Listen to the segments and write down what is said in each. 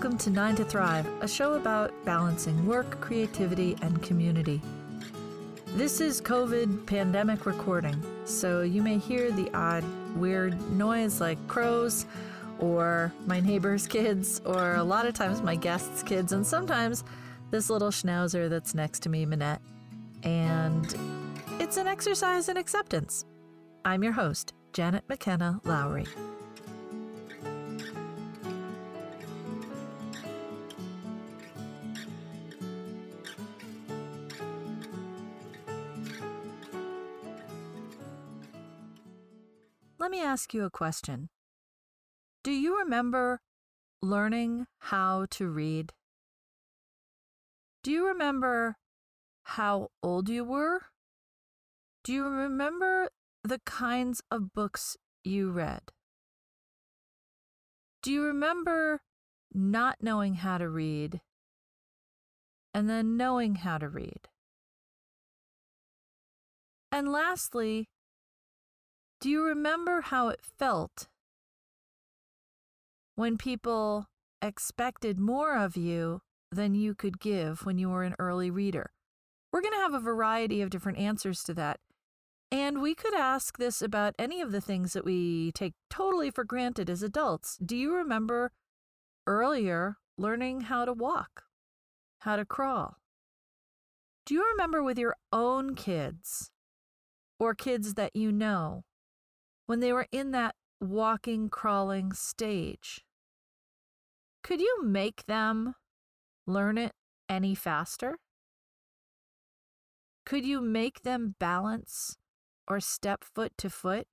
Welcome to Nine to Thrive, a show about balancing work, creativity, and community. This is COVID pandemic recording, so you may hear the odd weird noise like crows or my neighbor's kids, or a lot of times my guests' kids, and sometimes this little schnauzer that's next to me, Minette. And it's an exercise in acceptance. I'm your host, Janet McKenna Lowry. Let me ask you a question. Do you remember learning how to read? Do you remember how old you were? Do you remember the kinds of books you read? Do you remember not knowing how to read and then knowing how to read? And lastly, do you remember how it felt when people expected more of you than you could give when you were an early reader? We're going to have a variety of different answers to that. And we could ask this about any of the things that we take totally for granted as adults. Do you remember earlier learning how to walk, how to crawl? Do you remember with your own kids or kids that you know when they were in that walking, crawling stage. Could you make them learn it any faster? Could you make them balance or step foot to foot?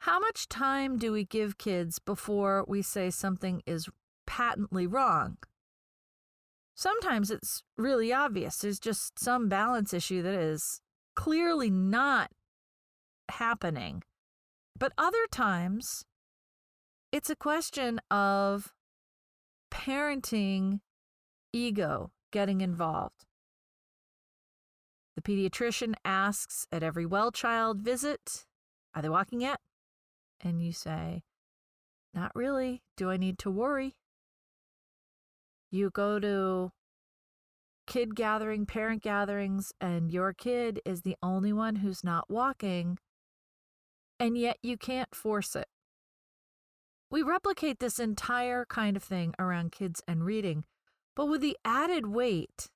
How much time do we give kids before we say something is patently wrong? Sometimes it's really obvious. There's just some balance issue that is clearly not happening. But other times, it's a question of parenting ego getting involved. The pediatrician asks at every well child visit, Are they walking yet? And you say, Not really. Do I need to worry? You go to kid gathering, parent gatherings, and your kid is the only one who's not walking and yet you can't force it. We replicate this entire kind of thing around kids and reading, but with the added weight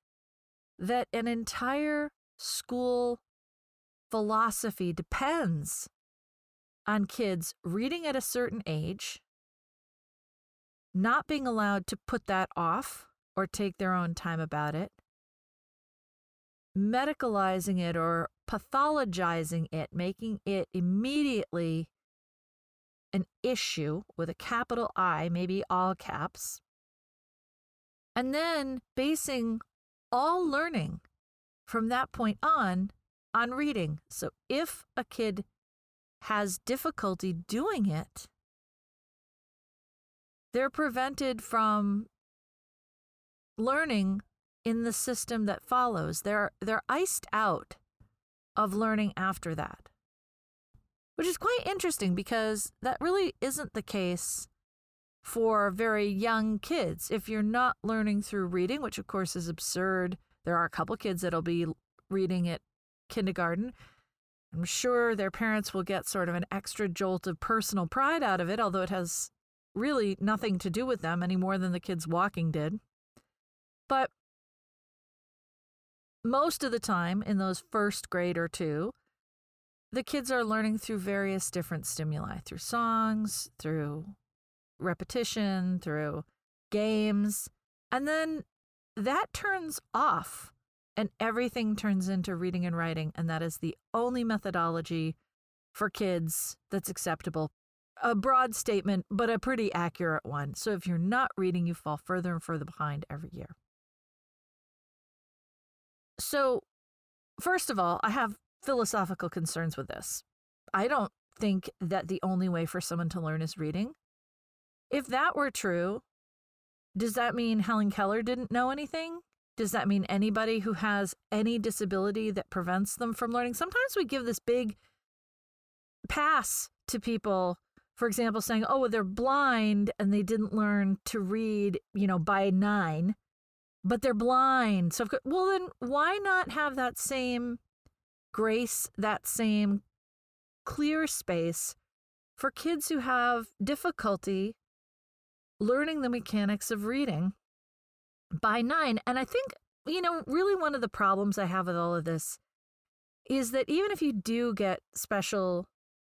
that an entire school philosophy depends on kids reading at a certain age, not being allowed to put that off or take their own time about it, medicalizing it or pathologizing it, making it immediately an issue with a capital I, maybe all caps, and then basing all learning from that point on on reading. So if a kid has difficulty doing it, they're prevented from learning in the system that follows. They're they're iced out of learning after that. Which is quite interesting because that really isn't the case for very young kids. If you're not learning through reading, which of course is absurd, there are a couple kids that'll be reading at kindergarten. I'm sure their parents will get sort of an extra jolt of personal pride out of it, although it has really nothing to do with them any more than the kids walking did. But most of the time in those first grade or two, the kids are learning through various different stimuli through songs, through repetition, through games. And then that turns off and everything turns into reading and writing. And that is the only methodology for kids that's acceptable. A broad statement, but a pretty accurate one. So if you're not reading, you fall further and further behind every year. So, first of all, I have philosophical concerns with this. I don't think that the only way for someone to learn is reading. If that were true, does that mean Helen Keller didn't know anything? Does that mean anybody who has any disability that prevents them from learning? Sometimes we give this big pass to people for example, saying, oh, well, they're blind and they didn't learn to read, you know, by nine, but they're blind. So, well, then why not have that same grace, that same clear space for kids who have difficulty learning the mechanics of reading by nine? And I think, you know, really one of the problems I have with all of this is that even if you do get special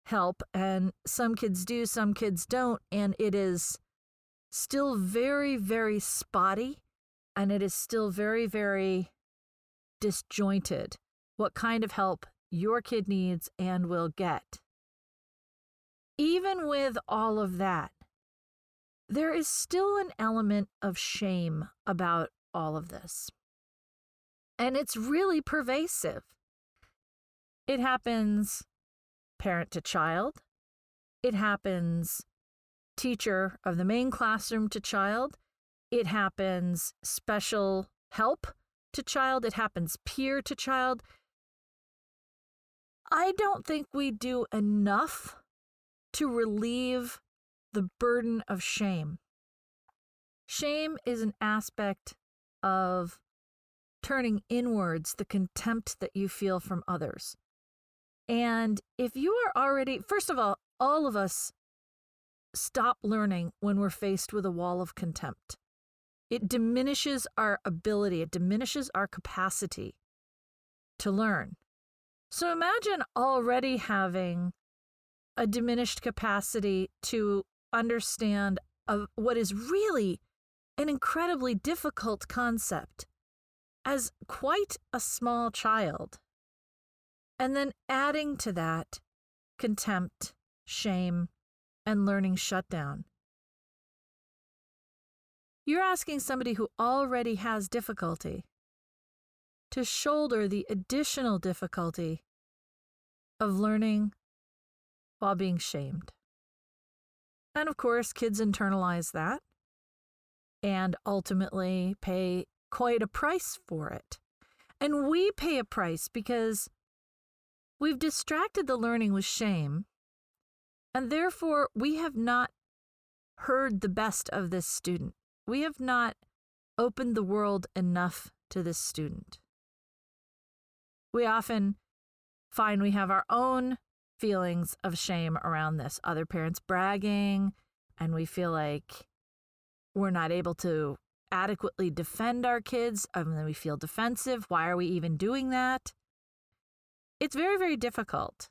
help, and some kids do, some kids don't, and it is still very, very spotty, and it is still very, very disjointed what kind of help your kid needs and will get. Even with all of that, there is still an element of shame about all of this. And it's really pervasive. It happens parent to child. It happens teacher of the main classroom to child. It happens special help to child. It happens peer to child. I don't think we do enough to relieve the burden of shame. Shame is an aspect of turning inwards the contempt that you feel from others. And if you are already, first of all, all of us stop learning when we're faced with a wall of contempt. It diminishes our ability, it diminishes our capacity to learn. So imagine already having a diminished capacity to understand what is really an incredibly difficult concept as quite a small child. And then adding to that contempt, shame, and learning shutdown. You're asking somebody who already has difficulty to shoulder the additional difficulty of learning while being shamed. And of course, kids internalize that and ultimately pay quite a price for it. And we pay a price because We've distracted the learning with shame, and therefore we have not heard the best of this student. We have not opened the world enough to this student. We often find we have our own feelings of shame around this, other parents bragging, and we feel like we're not able to adequately defend our kids, and then we feel defensive. Why are we even doing that? It's very, very difficult.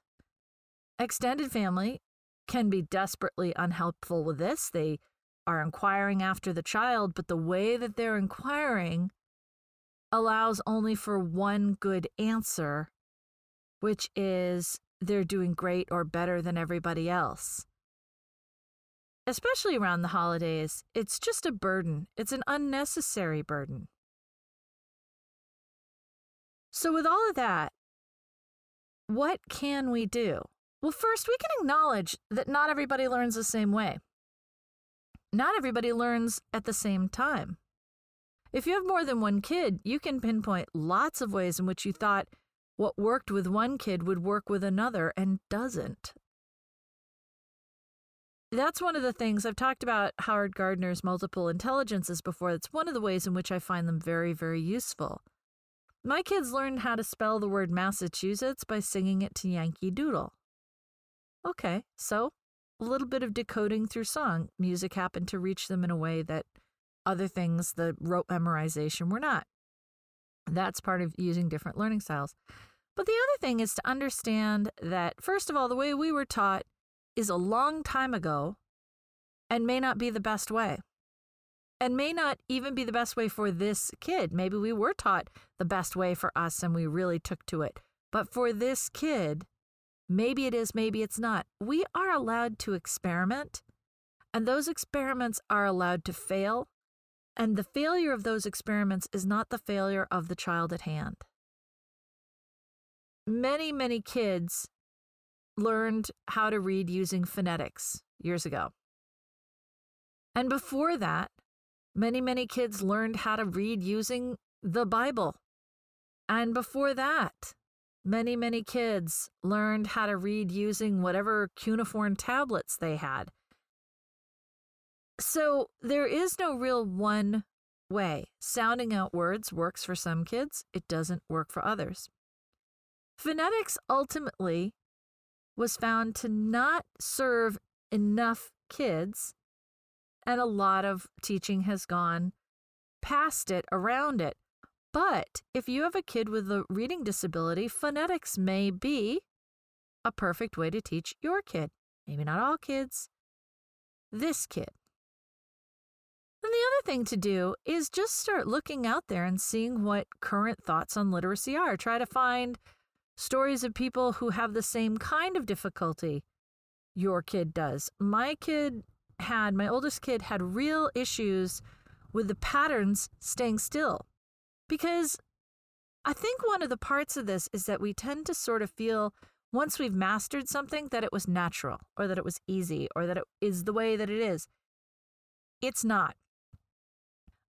Extended family can be desperately unhelpful with this. They are inquiring after the child, but the way that they're inquiring allows only for one good answer, which is they're doing great or better than everybody else. Especially around the holidays, it's just a burden. It's an unnecessary burden. So, with all of that, what can we do? Well, first, we can acknowledge that not everybody learns the same way. Not everybody learns at the same time. If you have more than one kid, you can pinpoint lots of ways in which you thought what worked with one kid would work with another and doesn't. That's one of the things I've talked about Howard Gardner's multiple intelligences before. That's one of the ways in which I find them very, very useful. My kids learned how to spell the word Massachusetts by singing it to Yankee Doodle. Okay, so a little bit of decoding through song. Music happened to reach them in a way that other things, the rote memorization, were not. That's part of using different learning styles. But the other thing is to understand that, first of all, the way we were taught is a long time ago and may not be the best way and may not even be the best way for this kid. Maybe we were taught the best way for us and we really took to it. But for this kid, maybe it is, maybe it's not. We are allowed to experiment, and those experiments are allowed to fail. And the failure of those experiments is not the failure of the child at hand. Many, many kids learned how to read using phonetics years ago. And before that, Many, many kids learned how to read using the Bible. And before that, Many, many kids learned how to read using whatever cuneiform tablets they had. So there is no real one way. Sounding out words works for some kids, it doesn't work for others. Phonetics ultimately was found to not serve enough kids, and a lot of teaching has gone past it, around it. But if you have a kid with a reading disability, phonetics may be a perfect way to teach your kid. Maybe not all kids, this kid. And the other thing to do is just start looking out there and seeing what current thoughts on literacy are. Try to find stories of people who have the same kind of difficulty your kid does. My kid had, my oldest kid had real issues with the patterns staying still. Because I think one of the parts of this is that we tend to sort of feel once we've mastered something that it was natural or that it was easy or that it is the way that it is. It's not.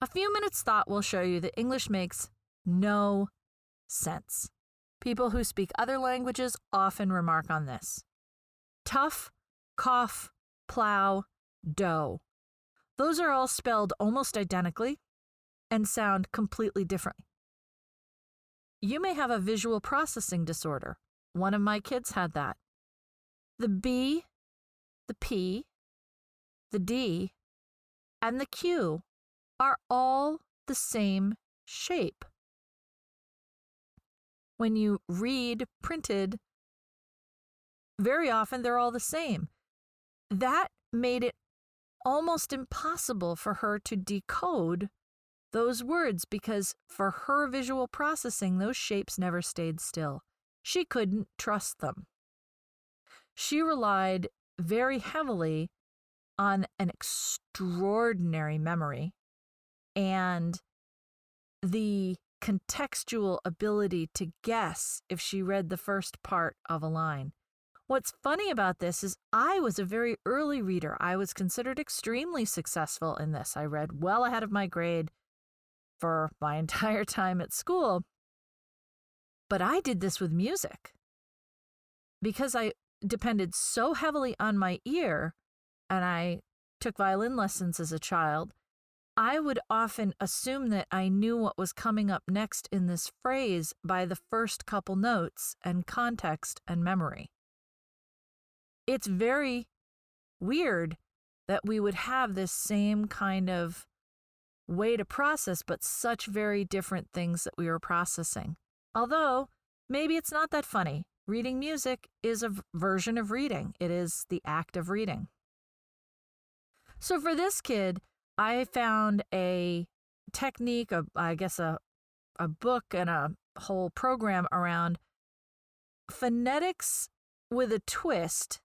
A few minutes thought will show you that English makes no sense. People who speak other languages often remark on this. Tough, cough, plow, dough. Those are all spelled almost identically and sound completely different. You may have a visual processing disorder. One of my kids had that. The B, the P, the D, and the Q are all the same shape. When you read printed, very often they're all the same. That made it almost impossible for her to decode those words because for her visual processing, those shapes never stayed still. She couldn't trust them. She relied very heavily on an extraordinary memory and the contextual ability to guess if she read the first part of a line. What's funny about this is I was a very early reader. I was considered extremely successful in this. I read well ahead of my grade for my entire time at school. But I did this with music because I depended so heavily on my ear and I took violin lessons as a child. I would often assume that I knew what was coming up next in this phrase by the first couple notes and context and memory. It's very weird that we would have this same kind of way to process, but such very different things that we were processing. Although, maybe it's not that funny. Reading music is a version of reading, it is the act of reading. So for this kid, I found a technique, a, I guess a, a book and a whole program around phonetics with a twist.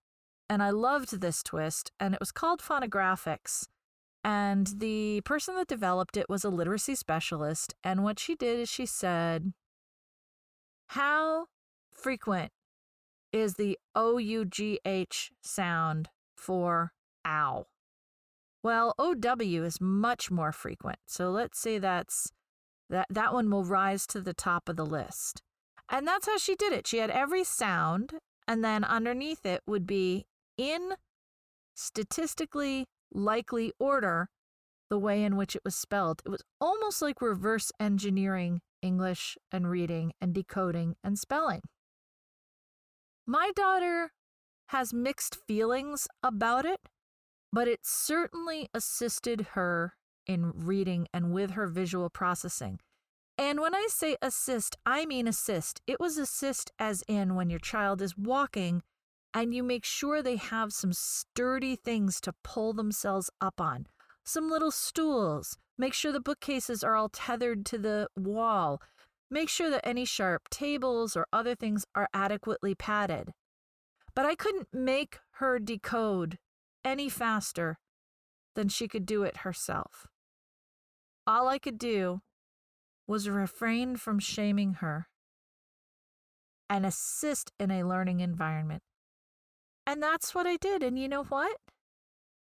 And I loved this twist, and it was called phonographics. And the person that developed it was a literacy specialist. And what she did is she said, How frequent is the O U G H sound for ow? Well, OW is much more frequent. So let's say that's that that one will rise to the top of the list. And that's how she did it. She had every sound and then underneath it would be in statistically likely order the way in which it was spelled. It was almost like reverse engineering English and reading and decoding and spelling. My daughter has mixed feelings about it but it certainly assisted her in reading and with her visual processing. And when I say assist, I mean assist. It was assist as in when your child is walking and you make sure they have some sturdy things to pull themselves up on, some little stools. Make sure the bookcases are all tethered to the wall. Make sure that any sharp tables or other things are adequately padded. But I couldn't make her decode any faster than she could do it herself. All I could do was refrain from shaming her and assist in a learning environment. And that's what I did. And you know what?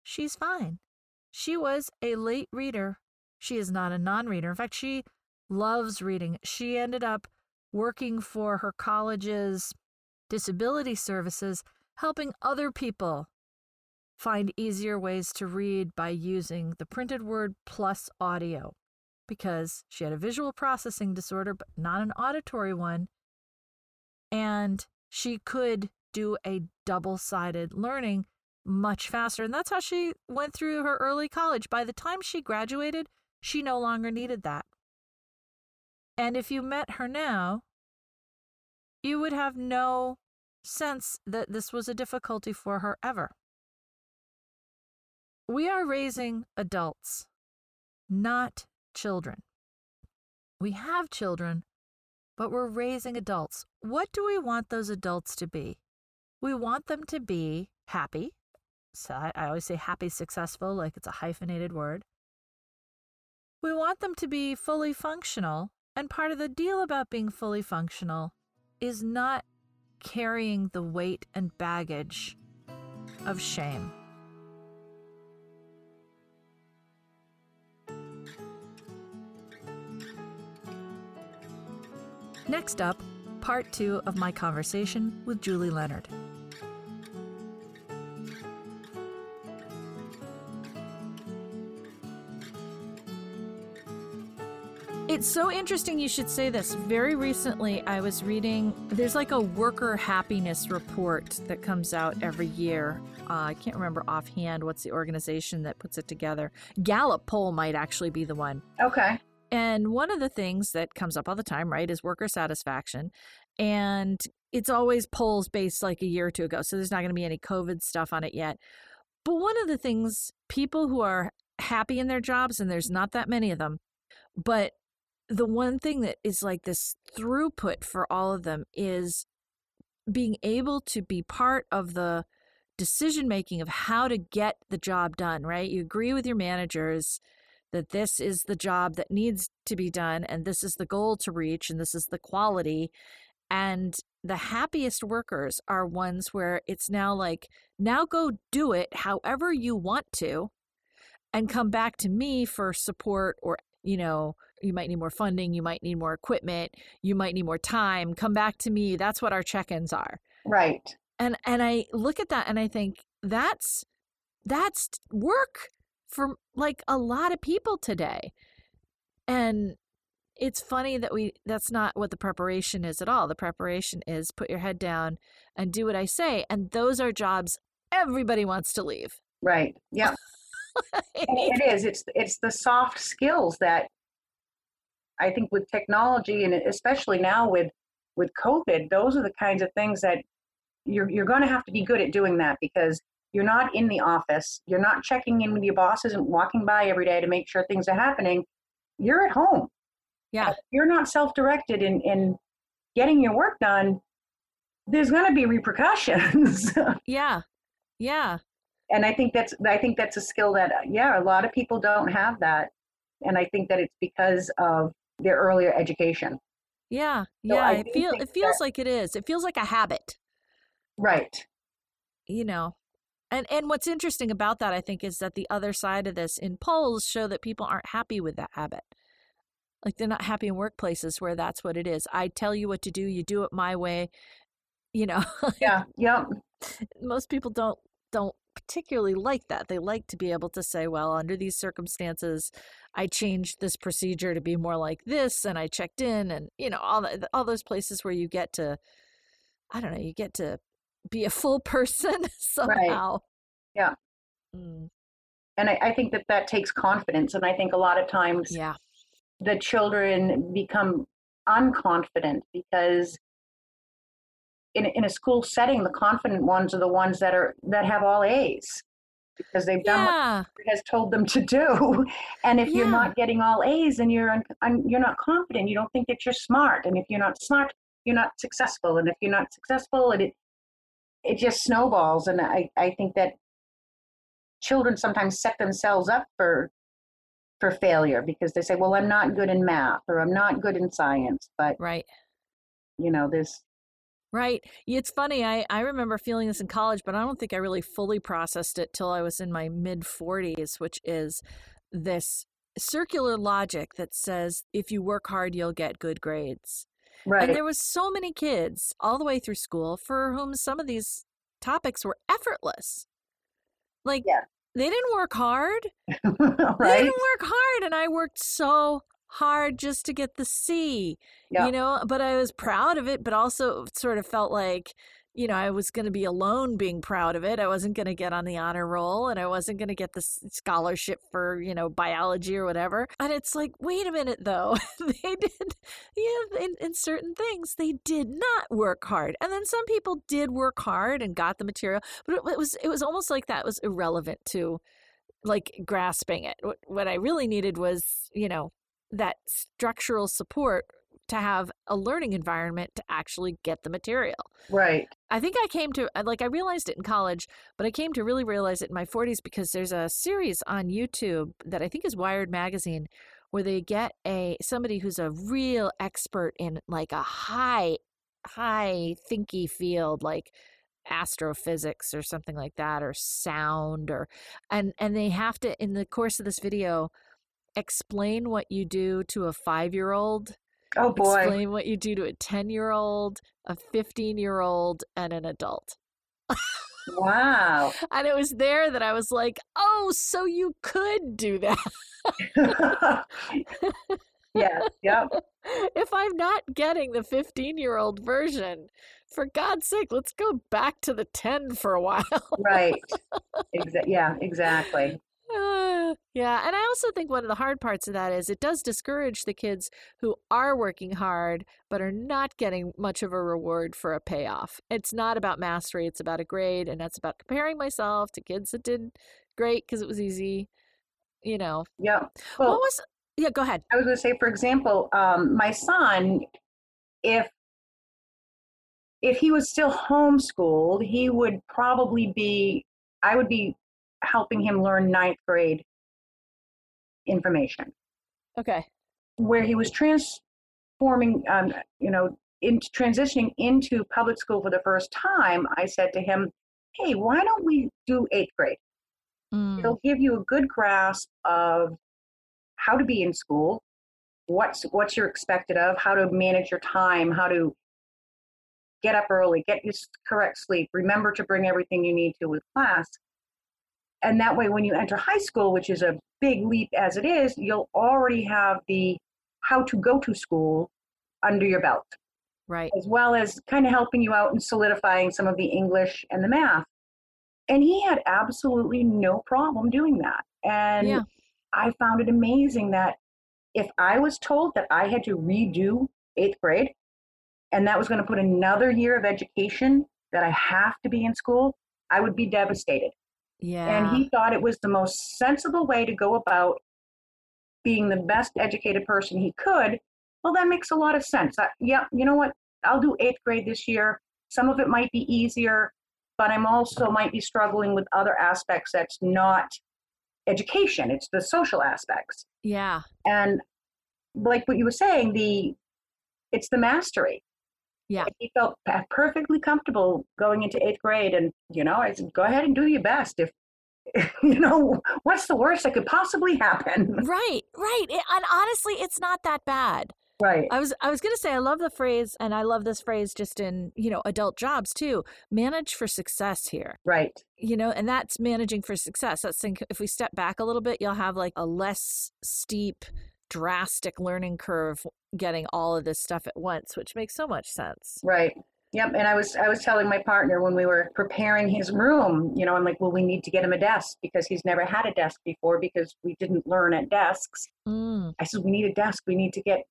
She's fine. She was a late reader. She is not a non reader. In fact, she loves reading. She ended up working for her college's disability services, helping other people find easier ways to read by using the printed word plus audio because she had a visual processing disorder, but not an auditory one. And she could do a double sided learning much faster. And that's how she went through her early college. By the time she graduated, she no longer needed that. And if you met her now, you would have no sense that this was a difficulty for her ever. We are raising adults, not children. We have children, but we're raising adults. What do we want those adults to be? We want them to be happy. So I, I always say happy, successful, like it's a hyphenated word. We want them to be fully functional. And part of the deal about being fully functional is not carrying the weight and baggage of shame. Next up, part two of my conversation with Julie Leonard. It's so interesting you should say this. Very recently, I was reading, there's like a worker happiness report that comes out every year. Uh, I can't remember offhand what's the organization that puts it together. Gallup poll might actually be the one. Okay. And one of the things that comes up all the time, right, is worker satisfaction. And it's always polls based like a year or two ago. So there's not going to be any COVID stuff on it yet. But one of the things, people who are happy in their jobs, and there's not that many of them, but the one thing that is like this throughput for all of them is being able to be part of the decision making of how to get the job done, right? You agree with your managers that this is the job that needs to be done and this is the goal to reach and this is the quality and the happiest workers are ones where it's now like now go do it however you want to and come back to me for support or you know you might need more funding you might need more equipment you might need more time come back to me that's what our check-ins are right and and i look at that and i think that's that's work for like a lot of people today. And it's funny that we that's not what the preparation is at all. The preparation is put your head down and do what I say. And those are jobs everybody wants to leave. Right. Yeah. it is. It's it's the soft skills that I think with technology and especially now with with COVID, those are the kinds of things that you're you're going to have to be good at doing that because you're not in the office. You're not checking in with your bosses and walking by every day to make sure things are happening. You're at home. Yeah. If you're not self directed in, in getting your work done. There's going to be repercussions. yeah. Yeah. And I think that's I think that's a skill that yeah, a lot of people don't have that. And I think that it's because of their earlier education. Yeah. So yeah, it feel it feels that, like it is. It feels like a habit. Right. You know, and and what's interesting about that, I think, is that the other side of this in polls show that people aren't happy with that habit. Like they're not happy in workplaces where that's what it is. I tell you what to do, you do it my way. You know. Yeah. Yeah. Most people don't don't particularly like that. They like to be able to say, well, under these circumstances, I changed this procedure to be more like this and I checked in and you know all the, all those places where you get to I don't know, you get to be a full person somehow. Right. Yeah. Mm. And I, I, think that that takes confidence. And I think a lot of times yeah. the children become unconfident because in, in a school setting, the confident ones are the ones that are that have all A's because they've done yeah. what has told them to do. And if yeah. you're not getting all A's and you're un, un, you're not confident, you don't think that you're smart. And if you're not smart, you're not successful. And if you're not successful, and it it just snowballs. And I, I think that children sometimes set themselves up for for failure because they say, well, I'm not good in math or I'm not good in science. But right, you know, there's Right. It's funny. I, I remember feeling this in college, but I don't think I really fully processed it till I was in my mid 40s, which is this circular logic that says if you work hard, you'll get good grades. Right. And there was so many kids all the way through school for whom some of these topics were effortless. Like Yeah. they didn't work hard. right? They didn't work hard and I worked so hard just to get the C. Yeah. You know, but I was proud of it, but also sort of felt like you know, I was going to be alone being proud of it. I wasn't going to get on the honor roll and I wasn't going to get the scholarship for, you know, biology or whatever. And it's like, wait a minute though. they did, yeah, in, in certain things, they did not work hard. And then some people did work hard and got the material, but it, it was, it was almost like that was irrelevant to like grasping it. What, what I really needed was, you know, that structural support to have a learning environment to actually get the material. Right. I think I came to like I realized it in college, but I came to really realize it in my 40s because there's a series on YouTube that I think is Wired magazine where they get a somebody who's a real expert in like a high high thinky field like astrophysics or something like that or sound or and and they have to in the course of this video explain what you do to a 5-year-old Oh boy. explain what you do to a 10 year old, a 15 year old, and an adult. Wow. And it was there that I was like, oh, so you could do that. yeah. Yep. if I'm not getting the 15 year old version, for God's sake, let's go back to the 10 for a while. Right. Exa- yeah. Exactly. Uh, yeah, and I also think one of the hard parts of that is it does discourage the kids who are working hard but are not getting much of a reward for a payoff. It's not about mastery, it's about a grade, and that's about comparing myself to kids that did great because it was easy. You know, Yeah. what Well, was, yeah, go ahead. I was going to say, for example, um, my son, if if he was still homeschooled, he would probably be. I would be helping him learn ninth grade information. Okay. Where he was transforming, um, you know, into transitioning into public school for the first time, I said to him, "Hey, why don't we do eighth grade? Mm, It'll give you a good grasp of how to be in school, what's what you're expected of, how to manage your time, how to get up early, get your correct sleep, remember to bring everything you need to with class. And that way when you enter high school, which is a big leap as it is, you'll already have the how to go to school under your belt, right. as well as kind of helping you out and solidifying some of the English and the math. And he had absolutely no problem doing that. And Yeah. I found it amazing that if I was told that I had to redo eighth grade and that was going to put another year of education that I have to be in school, I would be devastated. Yeah. And he thought it was the most sensible way to go about being the best educated person he could. Well, that makes a lot of sense. I, yeah, you know what? I'll do eighth grade this year. Some of it might be easier, but I'm also might be struggling with other aspects that's not education. It's the social aspects. yeah. And like what you were saying, the it's the mastery. Yeah. He felt perfectly comfortable going into eighth grade, and you know, I said, go ahead and do your best. If you know, what's the worst that could possibly happen? Right, right. It- and honestly, it's not that bad. Right. I was I was going to say I love the phrase and I love this phrase just in, you know, adult jobs too. Manage for success here. Right. You know, and that's managing for success. Let's think if we step back a little bit, you'll have like a less steep drastic learning curve getting all of this stuff at once, which makes so much sense. Right. Yep. And I was I was telling my partner when we were preparing his room, you know, I'm like, well, we need to get him a desk because he's never had a desk before because we didn't learn at desks. Mm, I said, we need a desk. We need to get.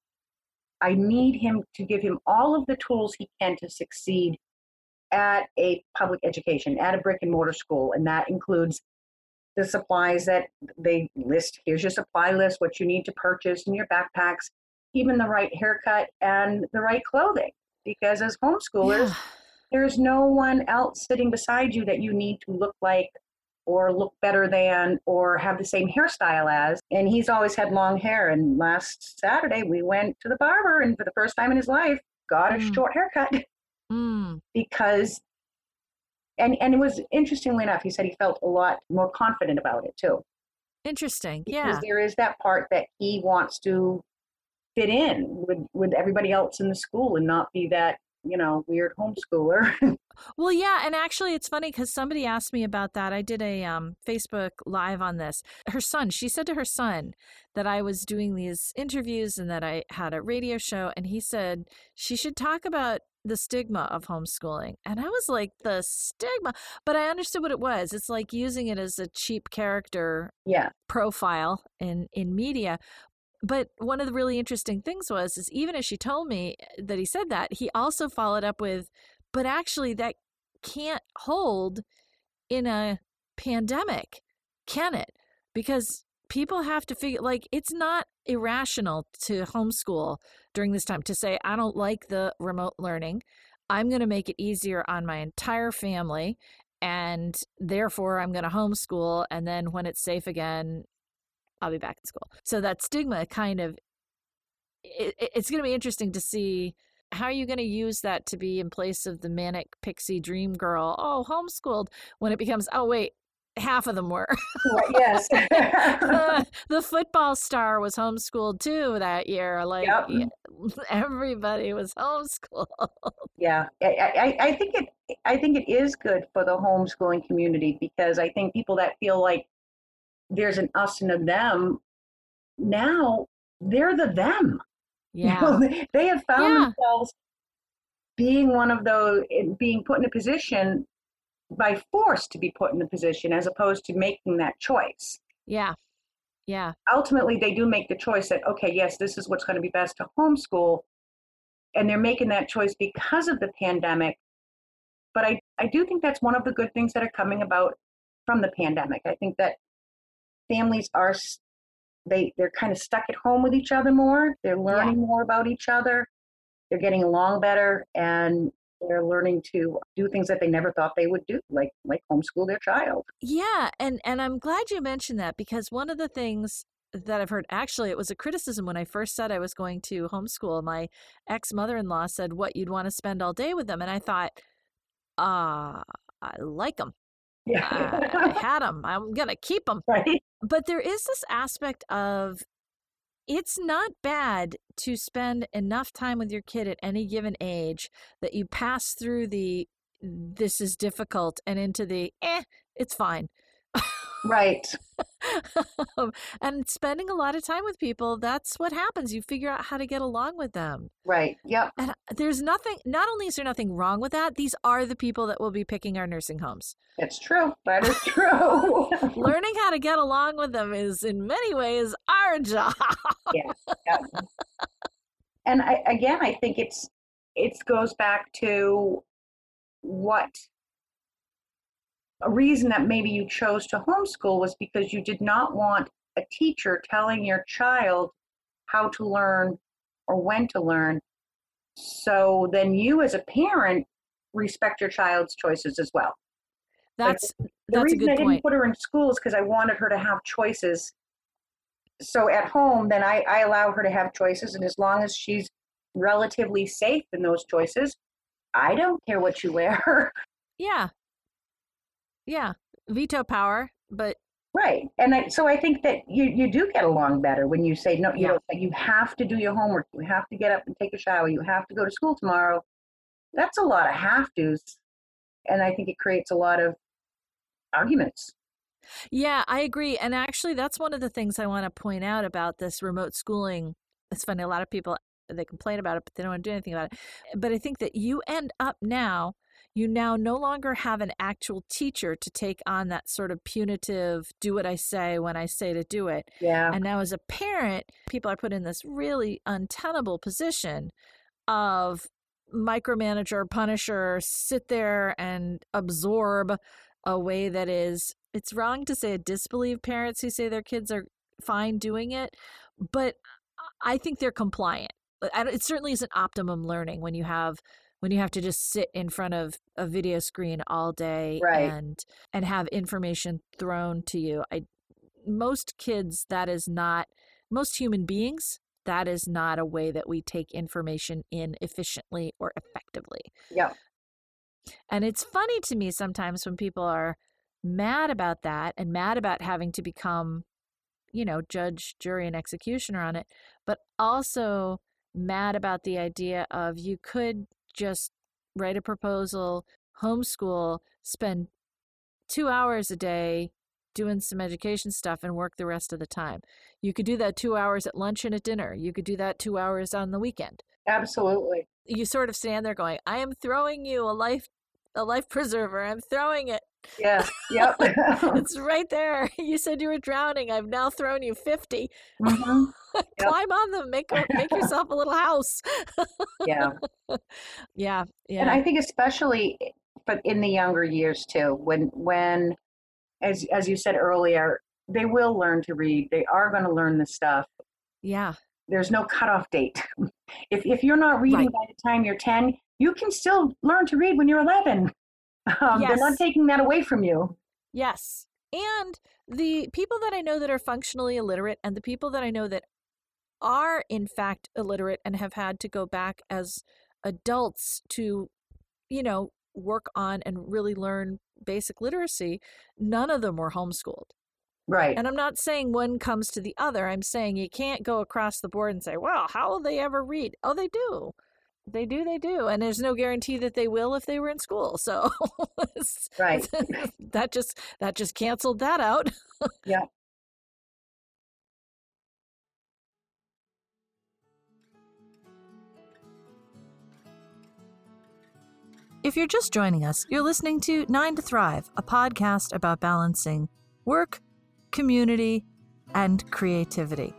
I need him to give him all of the tools he can to succeed at a public education, at a brick and mortar school, and that includes the supplies that they list. Here's your supply list, what you need to purchase in your backpacks, even the right haircut and the right clothing. Because as homeschoolers, yeah. there's no one else sitting beside you that you need to look like or look better than or have the same hairstyle as. And he's always had long hair. And last Saturday, we went to the barber and for the first time in his life, got a Mm. short haircut Mm, because. And, and it was interestingly enough, he said he felt a lot more confident about it too. interesting. Because Yeah. there is that part that he wants to fit in with with everybody else in the school and not be that you know weird homeschooler. Well yeah and actually it's funny because somebody asked me about that. I did a um, facebook live on this. Her son she said to her son that i was doing these interviews and that i had a radio show and he said she should talk about the stigma of homeschooling and i was like the stigma? But i understood what it was. It's like using it as a cheap character yeah. profile in in media but one of the really interesting things was is even as she told me eh, that he said that he also followed up with but actually that can't hold in a pandemic can it? Because people have to figure like it's not irrational to homeschool during this time to say i don't like the remote learning. I'm going to make it easier on my entire family and therefore i'm going to homeschool and then when it's safe again I'll be back in school. So that stigma kind of it, it's going to be interesting to see how are you going to use that to be in place of the manic pixie dream girl oh homeschooled when it becomes oh wait half of them were yes the, uh, the, football star was homeschooled too that year like yep. everybody was homeschooled yeah I, I, I think it i think it is good for the homeschooling community because i think people that feel like there's an us and a them. Now they're the them. Yeah. You know, they have found yeah. themselves being one of those, eh, being put in a position by force to be put in a position as opposed to making that choice. Yeah. Yeah. Ultimately, they do make the choice that, okay, yes, this is what's going to be best to homeschool. And they're making that choice because of the pandemic. But I, I do think that's one of the good things that are coming about from the pandemic. I think that families are they they're kind of stuck at home with each other more. They're learning yeah. more about each other. They're getting along better and they're learning to do things that they never thought they would do like like homeschool their child yeah and and i'm glad you mentioned that because one of the things that i've heard actually it was a criticism when i first said i was going to homeschool my ex mother-in-law said what you'd want to spend all day with them and i thought ah uh, i like them yeah. I, I had them i'm gonna keep them right but there is this aspect of it's not bad to spend enough time with your kid at any given age that you pass through the this is difficult and into the eh, it's fine. Right. and spending a lot of time with people, that's what happens. You figure out how to get along with them. Right. Yep. And there's nothing, not only is there nothing wrong with that, these are the people that will be picking our nursing homes. It's true. That is true. Learning how to get along with them is, in many ways, our job. yeah. yeah. And I, again, I think it's, it goes back to what a reason that maybe you chose to homeschool was because you did not want a teacher telling your child how to learn or when to learn. So then you as a parent respect your child's choices as well. That's like, the that's reason I didn't point. put her in school is because I wanted her to have choices. So at home, then I, I allow her to have choices, and as long as she's relatively safe in those choices, I don't care what you wear. Yeah, yeah, veto power, but right. And I, so I think that you you do get along better when you say no. You yeah. know, you have to do your homework. You have to get up and take a shower. You have to go to school tomorrow. That's a lot of have tos, and I think it creates a lot of arguments. Yeah, I agree. And actually, that's one of the things I want to point out about this remote schooling. It's funny, a lot of people they complain about it, but they don't want to do anything about it. But I think that you end up now you now no longer have an actual teacher to take on that sort of punitive do what I say when I say to do it. Yeah. And now as a parent, people are put in this really untenable position of micromanager, punisher, sit there and absorb a way that is it's wrong to say disbelieve parents who say their kids are fine doing it, but I think they're compliant. It certainly isn't optimum learning when you have when you have to just sit in front of a video screen all day right. and and have information thrown to you. I most kids that is not most human beings that is not a way that we take information in efficiently or effectively. Yeah. And it's funny to me sometimes when people are mad about that and mad about having to become you know, judge, jury, and executioner on it, but also mad about the idea of you could just write a proposal, homeschool, spend two hours a day doing some education stuff and work the rest of the time. You could do that two hours at lunch and at dinner. You could do that two hours on the weekend. Absolutely. You sort of stand there going, I am throwing you a life a life preserver. I'm throwing it. Yeah. Yep. it's right there. You said you were drowning. I've now thrown you 50. Mm-hmm. Yep. Climb on them. Make make yourself a little house. yeah. Yeah. Yeah. And I think especially but in the younger years too, when when as as you said earlier, they will learn to read. They are going to learn this stuff. Yeah. There's no cutoff date. If if you're not reading right. by the time you're 10, you can still learn to read when you're 11. Um, yes. They're not taking that away from you. Yes. And the people that I know that are functionally illiterate and the people that I know that are in fact illiterate and have had to go back as adults to, you know, work on and really learn basic literacy, none of them were homeschooled. Right. And I'm not saying one comes to the other. I'm saying you can't go across the board and say, well, how will they ever read? Oh, they do. They do, they do. And there's no guarantee that they will if they were in school. So Right. that just that just canceled that out. yeah. If you're just joining us, you're listening to Nine to Thrive, a podcast about balancing work, community, and creativity.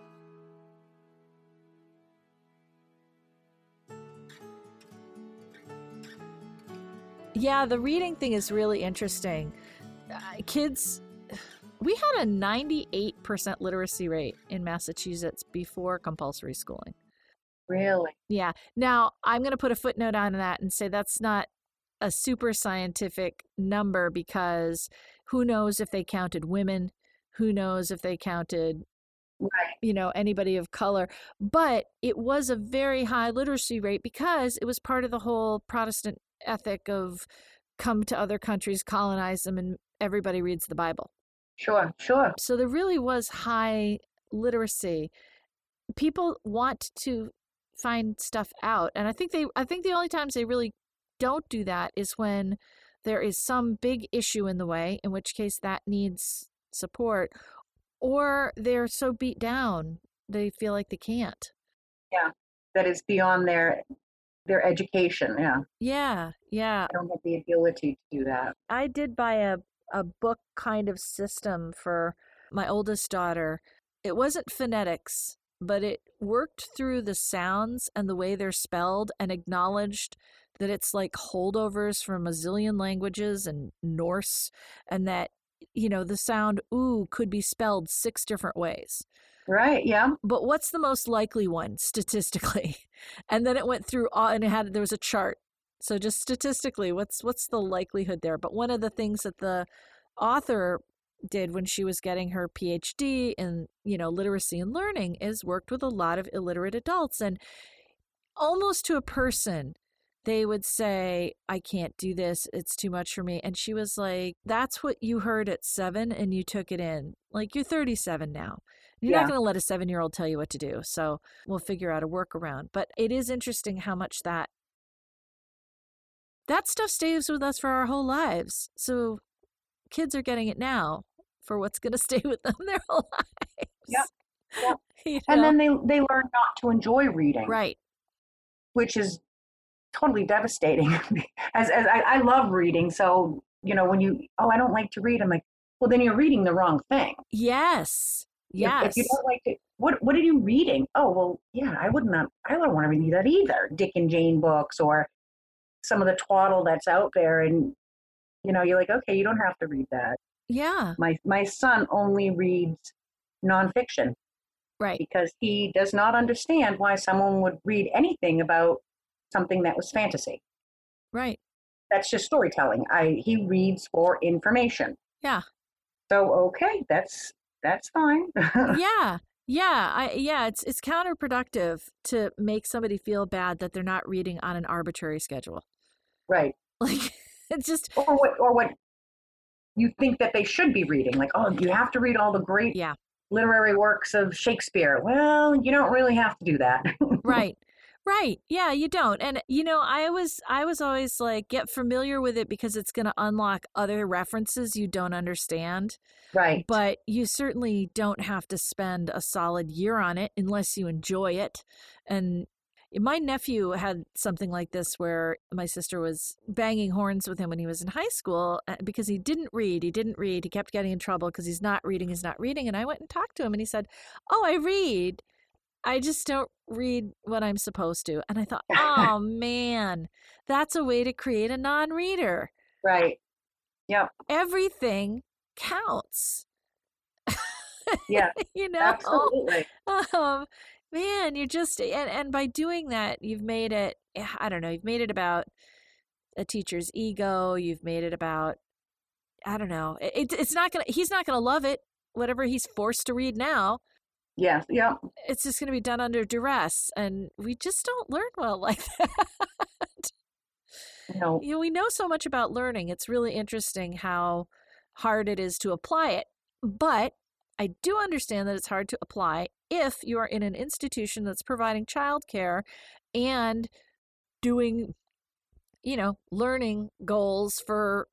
Yeah, the reading thing is really interesting. Uh, kids, we had a 98% literacy rate in Massachusetts before compulsory schooling. Really? Yeah. Now, I'm going to put a footnote on that and say that's not a super scientific number because who knows if they counted women, who knows if they counted right. you know anybody of color but it was a very high literacy rate because it was part of the whole protestant ethic of come to other countries colonize them and everybody reads the bible. Sure sure. So there really was high literacy. People want to find stuff out and i think they i think the only times they really don't do that is when there is some big issue in the way, in which case that needs support, or they're so beat down they feel like they can't. Yeah, that is beyond their their education. Yeah. Yeah, yeah. I don't have the ability to do that. I did buy a a book kind of system for my oldest daughter. It wasn't phonetics, but it worked through the sounds and the way they're spelled and acknowledged that it's like holdovers from a zillion languages and Norse, and that, you know, the sound ooh could be spelled six different ways. Right, yeah. But what's the most likely one statistically? And then it went through all, and it had there was a chart. So just statistically, what's what's the likelihood there? But one of the things that the author did when she was getting her PhD in, you know, literacy and learning is worked with a lot of illiterate adults and almost to a person they would say, I can't do this. It's too much for me. And she was like, That's what you heard at seven and you took it in. Like, you're 37 now. You're yeah. not going to let a seven year old tell you what to do. So we'll figure out a workaround. But it is interesting how much that that stuff stays with us for our whole lives. So kids are getting it now for what's going to stay with them their whole lives. Yep. yep. You know? And then they they learn not to enjoy reading. Right. Which is totally devastating. as, as I, I love reading, so you know when you oh I don't like to read, I'm like, well then you're reading the wrong thing. Yes. Yes. If, if you don't like it, what what are you reading? Oh well, yeah, I would not. I don't want to read that either. Dick and Jane books or some of the twaddle that's out there, and you know you're like, okay, you don't have to read that. Yeah. My my son only reads nonfiction. Right. Because he does not understand why someone would read anything about something that was fantasy. Right. That's just storytelling. I he reads for information. Yeah. So okay, that's that's fine. yeah. Yeah, I yeah, it's it's counterproductive to make somebody feel bad that they're not reading on an arbitrary schedule. Right. Like it's just or what or what you think that they should be reading. Like, oh, you have to read all the great yeah literary works of Shakespeare. Well, you don't really have to do that. right. Right. Yeah, you don't. And you know, I was I was always like get familiar with it because it's going to unlock other references you don't understand. Right. But you certainly don't have to spend a solid year on it unless you enjoy it. And my nephew had something like this where my sister was banging horns with him when he was in high school uh, because he didn't read. He didn't read. He kept getting in trouble because he's not reading, he's not reading. And I went and talked to him and he said, Oh, I read. I just don't read what I'm supposed to. And I thought, oh man, that's a way to create a non reader. Right. Yep. Everything counts. Yeah. you know? Absolutely. Um, man, you just, and, and by doing that, you've made it, eh, I don't know, you've made it about a teacher's ego. You've made it about, I don't know, it, it's not going to, he's not going to love it, whatever he's forced to read now Yes. Yeah. it's just going to be done under duress and we just don't learn well like that No. you know we know so much about learning it's really interesting how hard it is to apply it but i do understand that it's hard to apply if you are in an institution that's providing childcare and doing you know learning goals for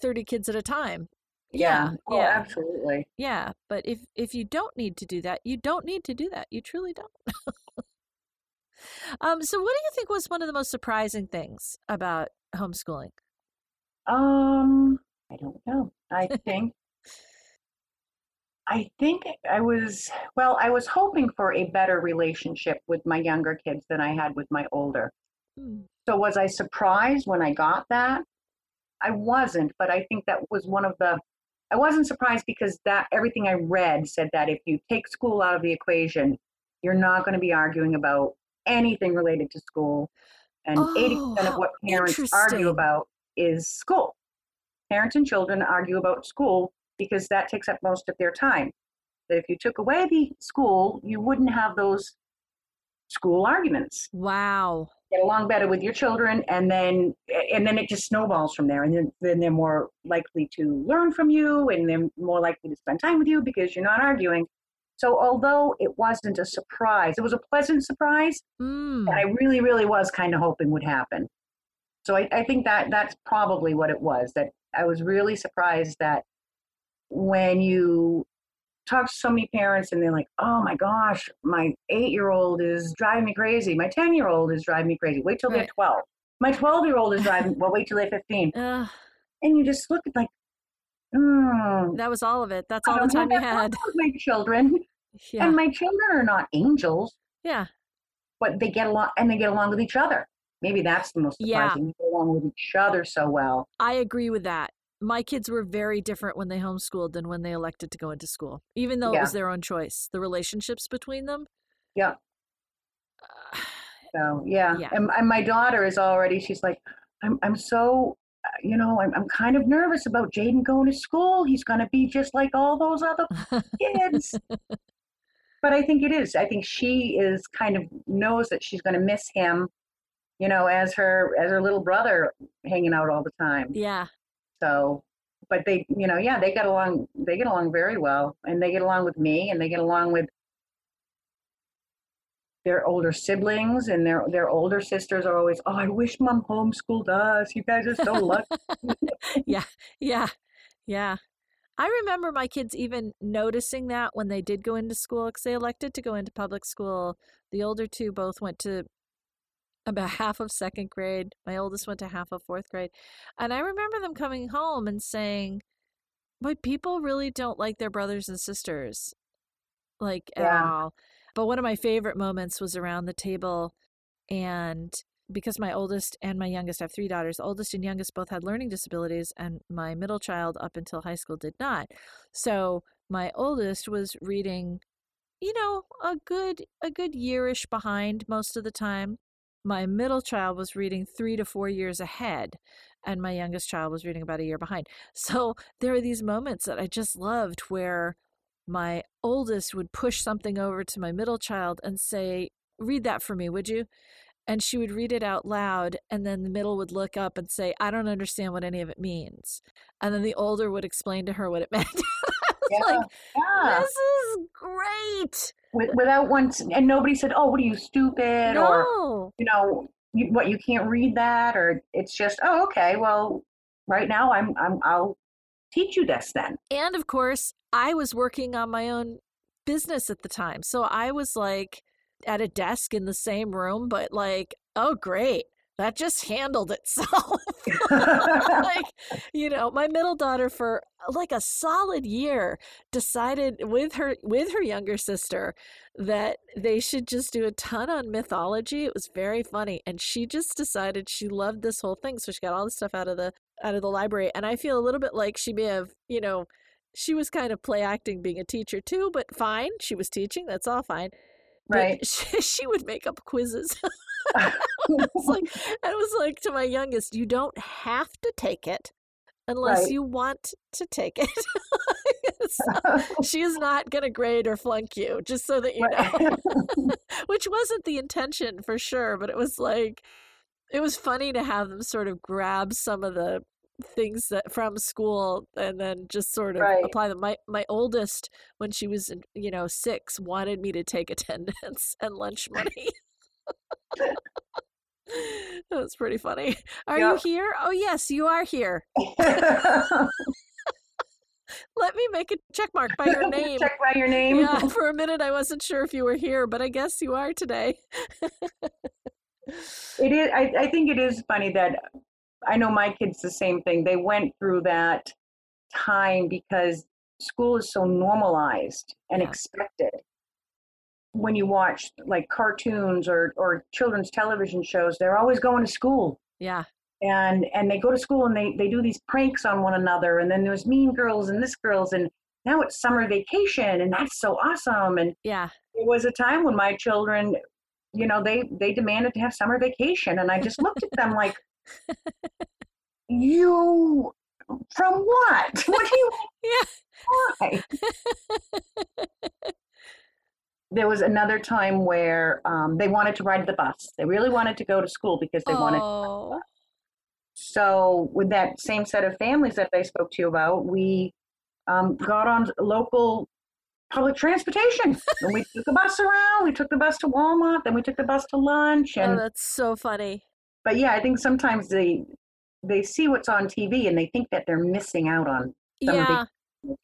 30 kids at a time Yeah. Oh, yeah. absolutely. yeah, but if if you don't need to do that, you don't need to do that. You truly don't. um, so what do you think was one of the most surprising things about homeschooling? Um, I don't know. I think I think I was well, I was hoping for a better relationship with my younger kids than I had with my older. Hmm. So was I surprised when I got that? I wasn't, but I think that was one of the I wasn't surprised because that everything I read said that if you take school out of the equation, you're not going to be arguing about anything related to school. And Oh, 80% of what parents argue about is school. Parents and children argue about school because that takes up most of their time. That if you took away the school, you wouldn't have those school arguments Wow. Get along better with your children and then and then it just snowballs from there and then, then they're more likely to learn from you and they're more likely to spend time with you because you're not arguing so although it wasn't a surprise it was a pleasant surprise Mm. that i really really was kind of hoping would happen so I, I think that that's probably what it was that i was really surprised that when you talk to so many parents and they're like, oh my gosh, my eight year old is driving me crazy. My 10 year old is driving me crazy. Wait till they're 12. My 12 year old is driving, well, wait till they're 15. Ugh, And you just look at like, hmm. that was all of it. That's all the time you had. my children. Yeah. And my children are not angels, Yeah. but they get along and they get along with each other. Maybe that's the most Yeah. surprising. They get along with each other so well. I agree with that. My kids were very different when they homeschooled than when they elected to go into school, even though it was their own choice. The relationships between them. Yeah. uh, So yeah, Yeah. And, and my daughter is already. She's like, I'm I'm so, uh, you know, I'm I'm kind of nervous about Jaden going to school. He's going to be just like all those other kids. but I think it is. I think she is kind of knows that she's going to miss him, you know, as her as her little brother hanging out all the time. yeah. So, but they, you know, yeah, they get along. They get along very well, and they get along with me, and they get along with their older siblings, and their their older sisters are always, oh, I wish mom homeschooled us. You guys are so lucky. yeah, yeah, yeah. I remember my kids even noticing that when they did go into school because they elected to go into public school. The older two both went to about half of second grade. My oldest went to half of fourth grade. And I remember them coming home and saying, Boy, people really don't like their brothers and sisters, like at all. But one of my favorite moments was around the table and because my oldest and my youngest I have three daughters, oldest and youngest both had learning disabilities, and my middle child up until high school did not. So my oldest was reading, you know, a good a good yearish behind most of the time. My middle child was reading three to four years ahead, and my youngest child was reading about a year behind. So there are these moments that I just loved where my oldest would push something over to my middle child and say, Read that for me, would you? And she would read it out loud, and then the middle would look up and say, I don't understand what any of it means. And then the older would explain to her what it meant. I was like, yeah. this is great. With, without once, and nobody said, "Oh, what are you stupid?" or you know, you, what you can't read that, or it's just, "Oh, okay, well, right now I'm I'm I'll teach you this then." And of course, I was working on my own business at the time. So I was like at a desk in the same room, but like, oh, great. That just handled itself. like, you know, my middle daughter for uh, like a solid year decided with her with her younger sister that they should just do a ton on mythology. It was very funny. And she just decided she loved this whole thing. So she got all the stuff out of the out of the library. And I feel a little bit like she may have, you know, she was kind of play acting being a teacher too, but fine. She was teaching. That's all fine. Right. she, she would make up quizzes. I was like, I was like to my youngest, you don't have to take it unless Right. you want to take it. So she is not going to grade or flunk you, just so that you know. Which wasn't the intention for sure, but it was like, it was funny to have them sort of grab some of the things that from school and then just sort of Right. apply them. My my oldest, when she was you know six, wanted me to take attendance and lunch money. that was pretty funny. Are you here? Oh yes, you are here. Let me make a check mark by your name. Check by your name. Yeah, for a minute I wasn't sure if you were here, but I guess you are today. It is. I, I think it is funny that I know my kids the same thing. They went through that time because school is so normalized and Yeah. expected. When you watch like cartoons or or children's television shows, they're always going to school. Yeah, and and they go to school and they they do these pranks on one another and then there's mean girls and this girls and now it's summer vacation and that's so awesome and yeah. It was a time when my children you know they they demanded to have summer vacation and i just looked at them like you from what what do you Yeah. why there was another time where um, they wanted to ride the bus they really wanted to go to school because they wanted Oh, So, with that same set of families that I spoke to you about, we um, got on local public transportation. and we took a bus around. We took the bus to Walmart. Then we took the bus to lunch. oh, And that's so funny. but yeah, I think sometimes they they see what's on TV and they think that they're missing out on the- Yeah,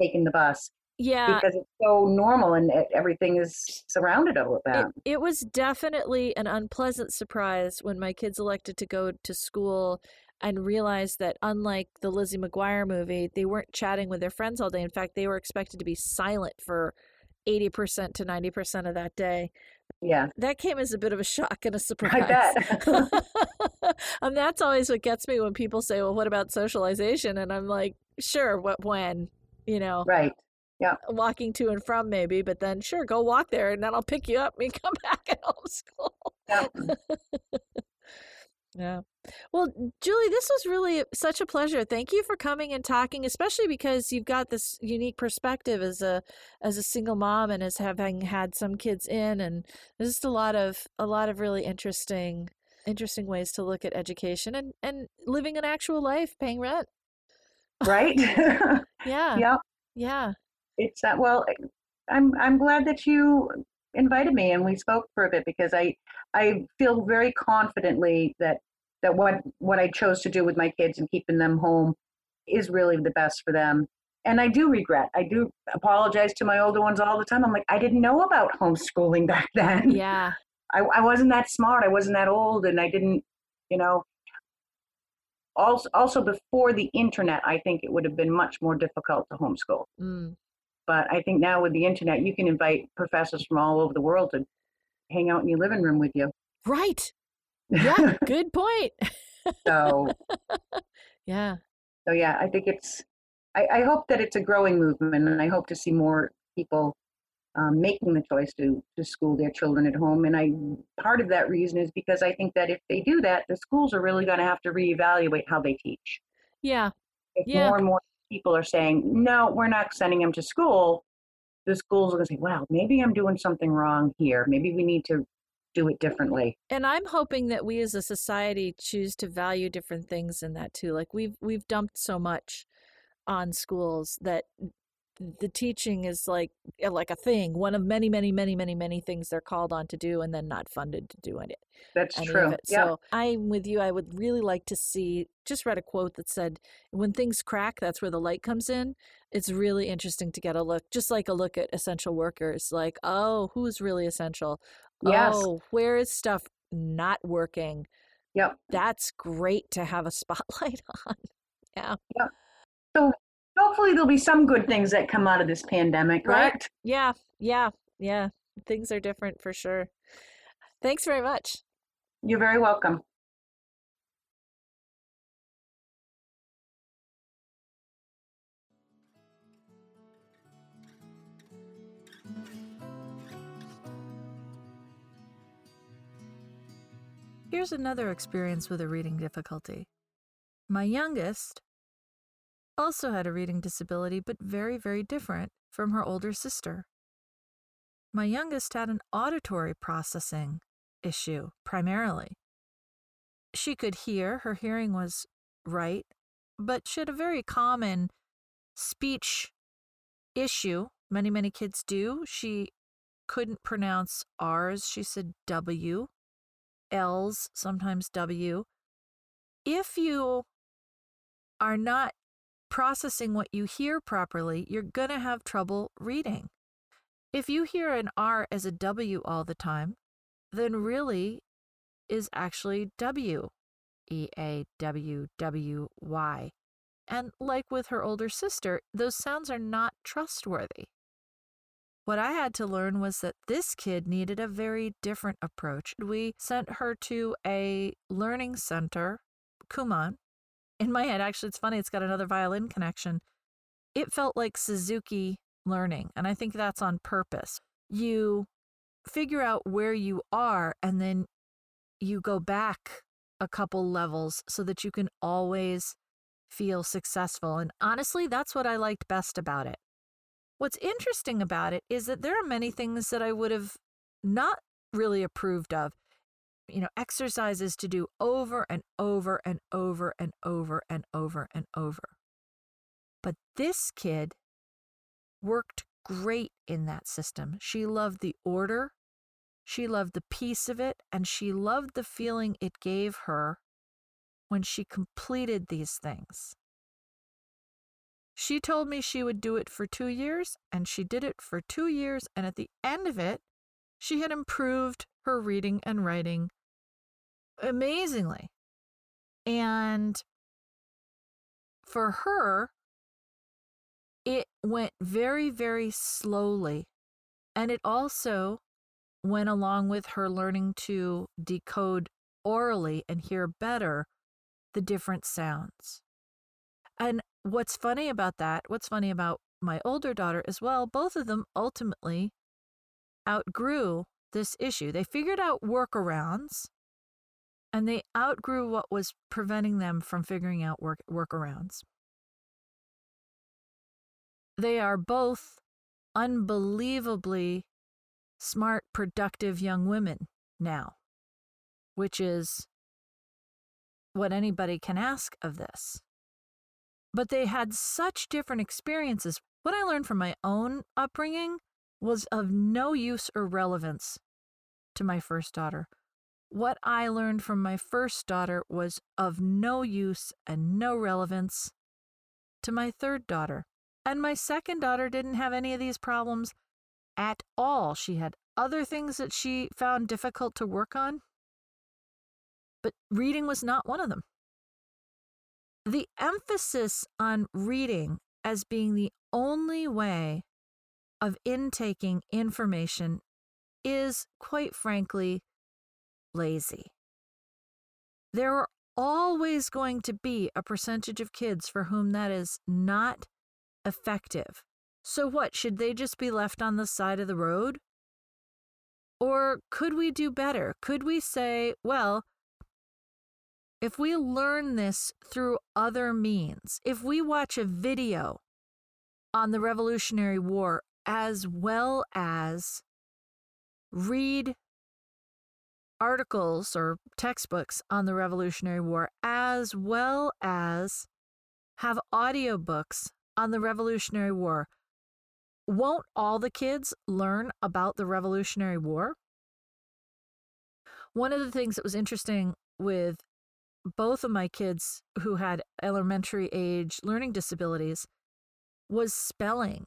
taking the bus yeah. because it's so normal and e- everything is surrounded with that. It, it was definitely an unpleasant surprise when my kids elected to go to school and realized that unlike the Lizzie McGuire movie, they weren't chatting with their friends all day. In fact, they were expected to be silent for 80% to 90% of that day. yeah, That came as a bit of a shock and a surprise. I bet. and that's always what gets me when people say, "Well, what about socialization?" And I'm like, "Sure, what when?" You know, right. Walking to and from maybe, but then sure, go walk there and then I'll pick you up and come back at homeschool. Yeah. Yeah. Well, Julie, this was really such a pleasure. Thank you for coming and talking, especially because you've got this unique perspective as a as a single mom and as having had some kids in and there's just a lot of a lot of really interesting interesting ways to look at education and and living an actual life, paying rent. right. Yeah. yeah. Yeah. It's uh, well i'm i'm glad that you invited me and we spoke for a bit because i i feel very confidently that that what what i chose to do with my kids and keeping them home is really the best for them. And i do regret i do apologize to my older ones all the time. I'm like i didn't know about homeschooling back then. Yeah. I, I wasn't that smart i wasn't that old and i didn't you know. Also also before the internet i think it would have been much more difficult to homeschool. Mm. But I think now with the internet, you can invite professors from all over the world to hang out in your living room with you. Right. Yeah. Good point. so, Yeah. so yeah, I think it's. I, I hope that it's a growing movement, and I hope to see more people um, making the choice to to school their children at home. And I part of that reason is because I think that if they do that, the schools are really going to have to reevaluate how they teach. Yeah. If Yeah. more and more people are saying no, we're not sending them to school, the schools are going to say, "Well, maybe I'm doing something wrong here. Maybe we need to do it differently." And I'm hoping that we as a society choose to value different things in that too. Like we've we've dumped so much on schools that the teaching is like eh, like a thing, one of many, many, many, many, many things they're called on to do, and then not funded to do it. That's true. Yeah. So I'm with you. I would really like to see. Just read a quote that said, "When things crack, that's where the light comes in." It's really interesting to get a look, just like a look at essential workers. Like, oh, who's really essential? Yes. Oh, where is stuff not working? Yep. That's great to have a spotlight on. Yeah. Yep. So hopefully there'll be some good things that come out of this pandemic, right? right? Yeah. Yeah. Yeah. Things are different for sure. Thanks very much. You're very welcome. Here's another experience with a reading difficulty. My youngest also had a reading disability, but very, very different from her older sister. My youngest had an auditory processing issue primarily. She could hear, her hearing was right, but she had a very common speech issue. Many, many kids do. She couldn't pronounce R's, she said W. L's, sometimes W. If you are not processing what you hear properly, you're going to have trouble reading. If you hear an R as a W all the time, then really is actually W, E A W W Y. And like with her older sister, those sounds are not trustworthy. What I had to learn was that this kid needed a very different approach. We sent her to a learning center, Kumon. In my head, actually, it's funny, it's got another violin connection. It felt like Suzuki learning, and I think that's on purpose. You figure out where you are, and then you go back a couple levels so that you can always feel successful. And honestly, that's what I liked best about it. What's interesting about it is that there are many things that I would have not really approved of. You know, exercises to do over and over and over and over and over and over. But this kid worked great in that system. She loved the order, she loved the peace of it, and she loved the feeling it gave her when she completed these things. She told me she would do it for two years, and she did it for two years. And at the end of it, she had improved her reading and writing amazingly. And for her, it went very, very slowly. And it also went along with her learning to decode orally and hear better the different sounds. And what's funny about that, what's funny about my older daughter as well, both of them ultimately outgrew this issue. They figured out workarounds and they outgrew what was preventing them from figuring out work workarounds. They are both unbelievably smart, productive young women now, which is what anybody can ask of this but they had such different experiences. What I learned from my own upbringing was of no use or relevance to my first daughter. What I learned from my first daughter was of no use and no relevance to my third daughter. And my second daughter didn't have any of these problems at all. She had other things that she found difficult to work on, but reading was not one of them. The emphasis on reading as being the only way of intaking information is, quite frankly, lazy. There are always going to be a percentage of kids for whom that is not effective. So, what? Should they just be left on the side of the road? Or could we do better? Could we say, well, if we learn this through other means, if we watch a video on the Revolutionary War as well as read articles or textbooks on the Revolutionary War, as well as have audiobooks on the Revolutionary War, won't all the kids learn about the Revolutionary War? One of the things that was interesting with both of my kids who had elementary age learning disabilities was spelling.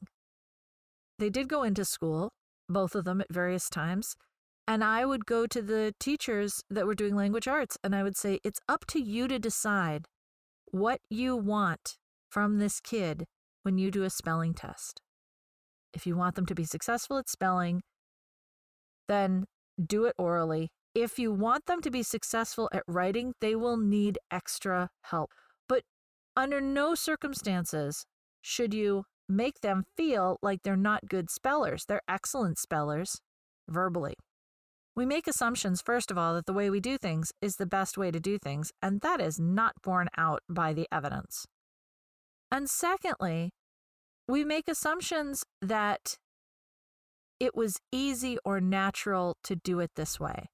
They did go into school, both of them at various times. And I would go to the teachers that were doing language arts and I would say, it's up to you to decide what you want from this kid when you do a spelling test. If you want them to be successful at spelling, then do it orally. If you want them to be successful at writing, they will need extra help. But under no circumstances should you make them feel like they're not good spellers. They're excellent spellers verbally. We make assumptions, first of all, that the way we do things is the best way to do things, and that is not borne out by the evidence. And secondly, we make assumptions that it was easy or natural to do it this way.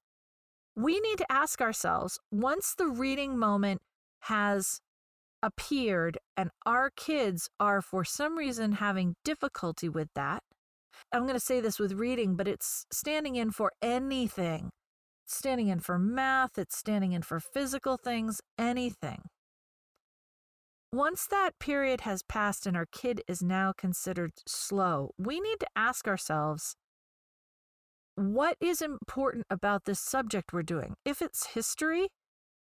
We need to ask ourselves once the reading moment has appeared and our kids are for some reason having difficulty with that. I'm going to say this with reading, but it's standing in for anything. Standing in for math, it's standing in for physical things, anything. Once that period has passed and our kid is now considered slow, we need to ask ourselves what is important about this subject we're doing? If it's history,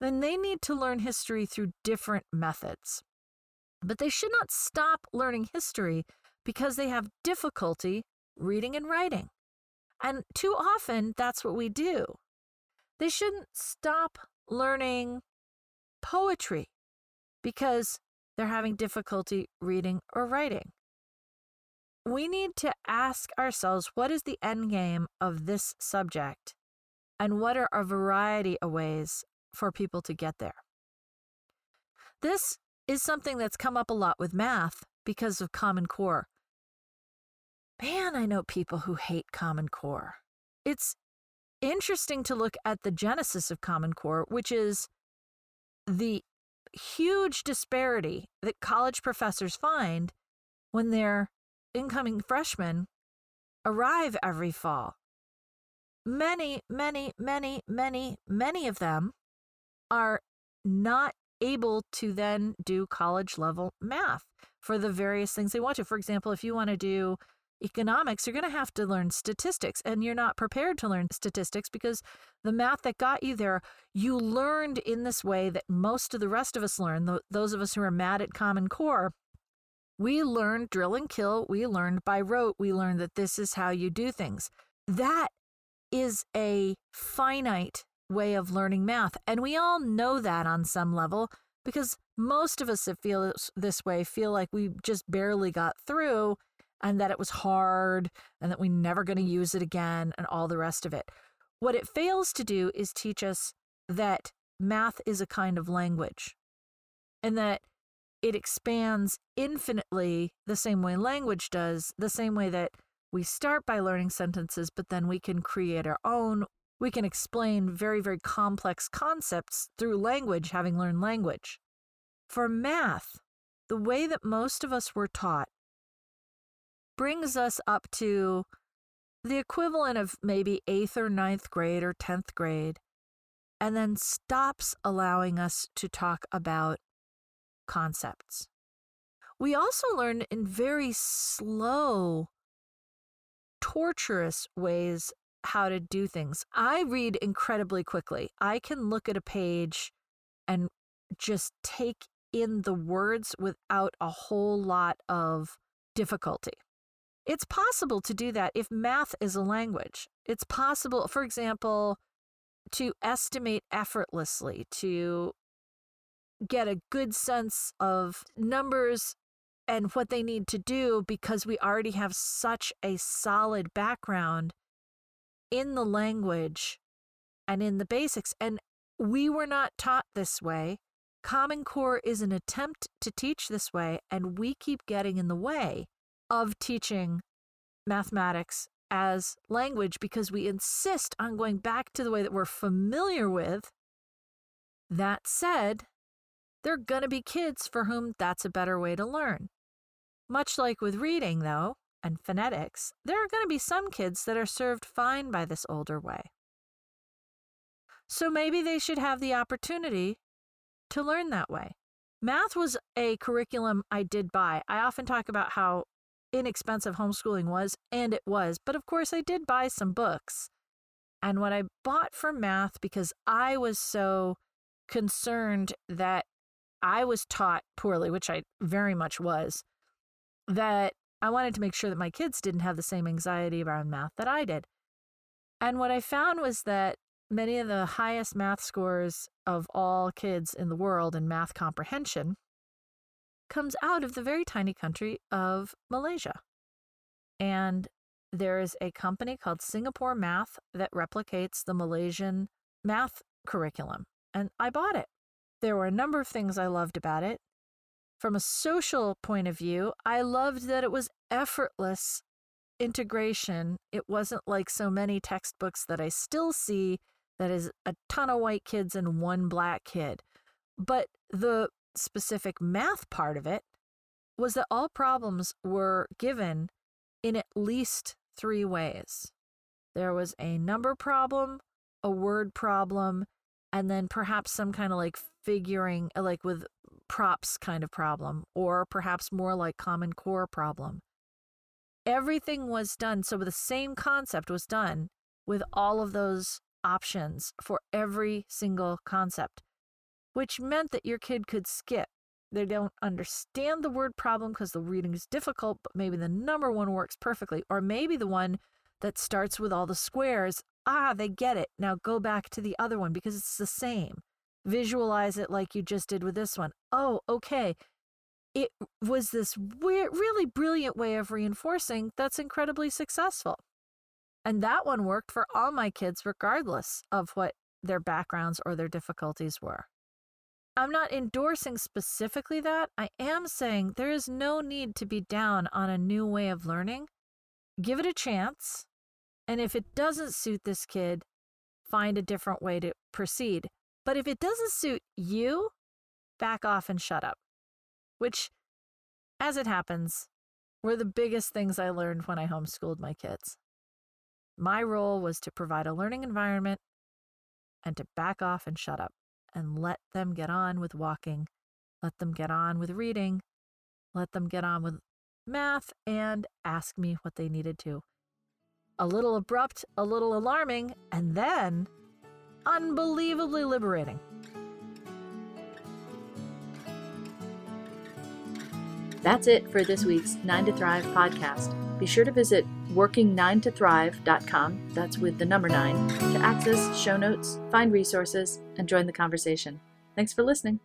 then they need to learn history through different methods. But they should not stop learning history because they have difficulty reading and writing. And too often, that's what we do. They shouldn't stop learning poetry because they're having difficulty reading or writing. We need to ask ourselves what is the end game of this subject and what are a variety of ways for people to get there. This is something that's come up a lot with math because of Common Core. Man, I know people who hate Common Core. It's interesting to look at the genesis of Common Core, which is the huge disparity that college professors find when their incoming freshmen arrive every fall. Many, many, many, many, many of them are not able to then do college level math for the various things they want to. For example, if you want to do economics, you're going to have to learn statistics, and you're not prepared to learn statistics because the math that got you there, you learned in this way that most of the rest of us learn, those of us who are mad at Common Core. We learned drill and kill. We learned by rote. We learned that this is how you do things. That is a finite way of learning math. And we all know that on some level because most of us that feel this way feel like we just barely got through and that it was hard and that we're never going to mm-hmm. use it again and all the rest of it. What it fails to do is teach us that math is a kind of language and that it expands infinitely the same way language does, the same way that we start by learning sentences, but then we can create our own we can explain very, very complex concepts through language, having learned language. For math, the way that most of us were taught brings us up to the equivalent of maybe eighth or ninth grade or 10th grade, and then stops allowing us to talk about concepts. We also learn in very slow, torturous ways how to do things. I read incredibly quickly. I can look at a page and just take in the words without a whole lot of difficulty. It's possible to do that if math is a language. It's possible, for example, to estimate effortlessly, to get a good sense of numbers and what they need to do because we already have such a solid background in the language and in the basics. And we were not taught this way. Common Core is an attempt to teach this way, and we keep getting in the way of teaching mathematics as language because we insist on going back to the way that we're familiar with. That said, there are going to be kids for whom that's a better way to learn. Much like with reading, though, and phonetics, there are going to be some kids that are served fine by this older way. So maybe they should have the opportunity to learn that way. Math was a curriculum I did buy. I often talk about how inexpensive homeschooling was, and it was, but of course, I did buy some books. And what I bought for math, because I was so concerned that I was taught poorly, which I very much was, that I wanted to make sure that my kids didn't have the same anxiety around math that I did. And what I found was that many of the highest math scores of all kids in the world in math comprehension comes out of the very tiny country of Malaysia. And there is a company called Singapore Math that replicates the Malaysian math curriculum. And I bought it. There were a number of things I loved about it. From a social point of view, I loved that it was effortless integration. It wasn't like so many textbooks that I still see that is a ton of white kids and one black kid. But the specific math part of it was that all problems were given in at least three ways. There was a number problem, a word problem, and then perhaps some kind of like figuring, like with props kind of problem, or perhaps more like Common Core problem. Everything was done. So the same concept was done with all of those options for every single concept, which meant that your kid could skip. They don't understand the word problem because the reading is difficult, but maybe the number one works perfectly. Or maybe the one that starts with all the squares, ah, they get it. Now go back to the other one because it's the same. Visualize it like you just did with this one. Oh, okay. It was this weird, really brilliant way of reinforcing that's incredibly successful. And that one worked for all my kids, regardless of what their backgrounds or their difficulties were. I'm not endorsing specifically that. I am saying there is no need to be down on a new way of learning. Give it a chance. And if it doesn't suit this kid, find a different way to proceed. But if it doesn't suit you, back off and shut up. Which, as it happens, were the biggest things I learned when I homeschooled my kids. My role was to provide a learning environment and to back off and shut up and let them get on with walking, let them get on with reading, let them get on with math, and ask me what they needed to. A little abrupt, a little alarming, and then unbelievably liberating. That's it for this week's 9 to Thrive podcast. Be sure to visit working9tothrive.com, that's with the number 9, to access show notes, find resources, and join the conversation. Thanks for listening.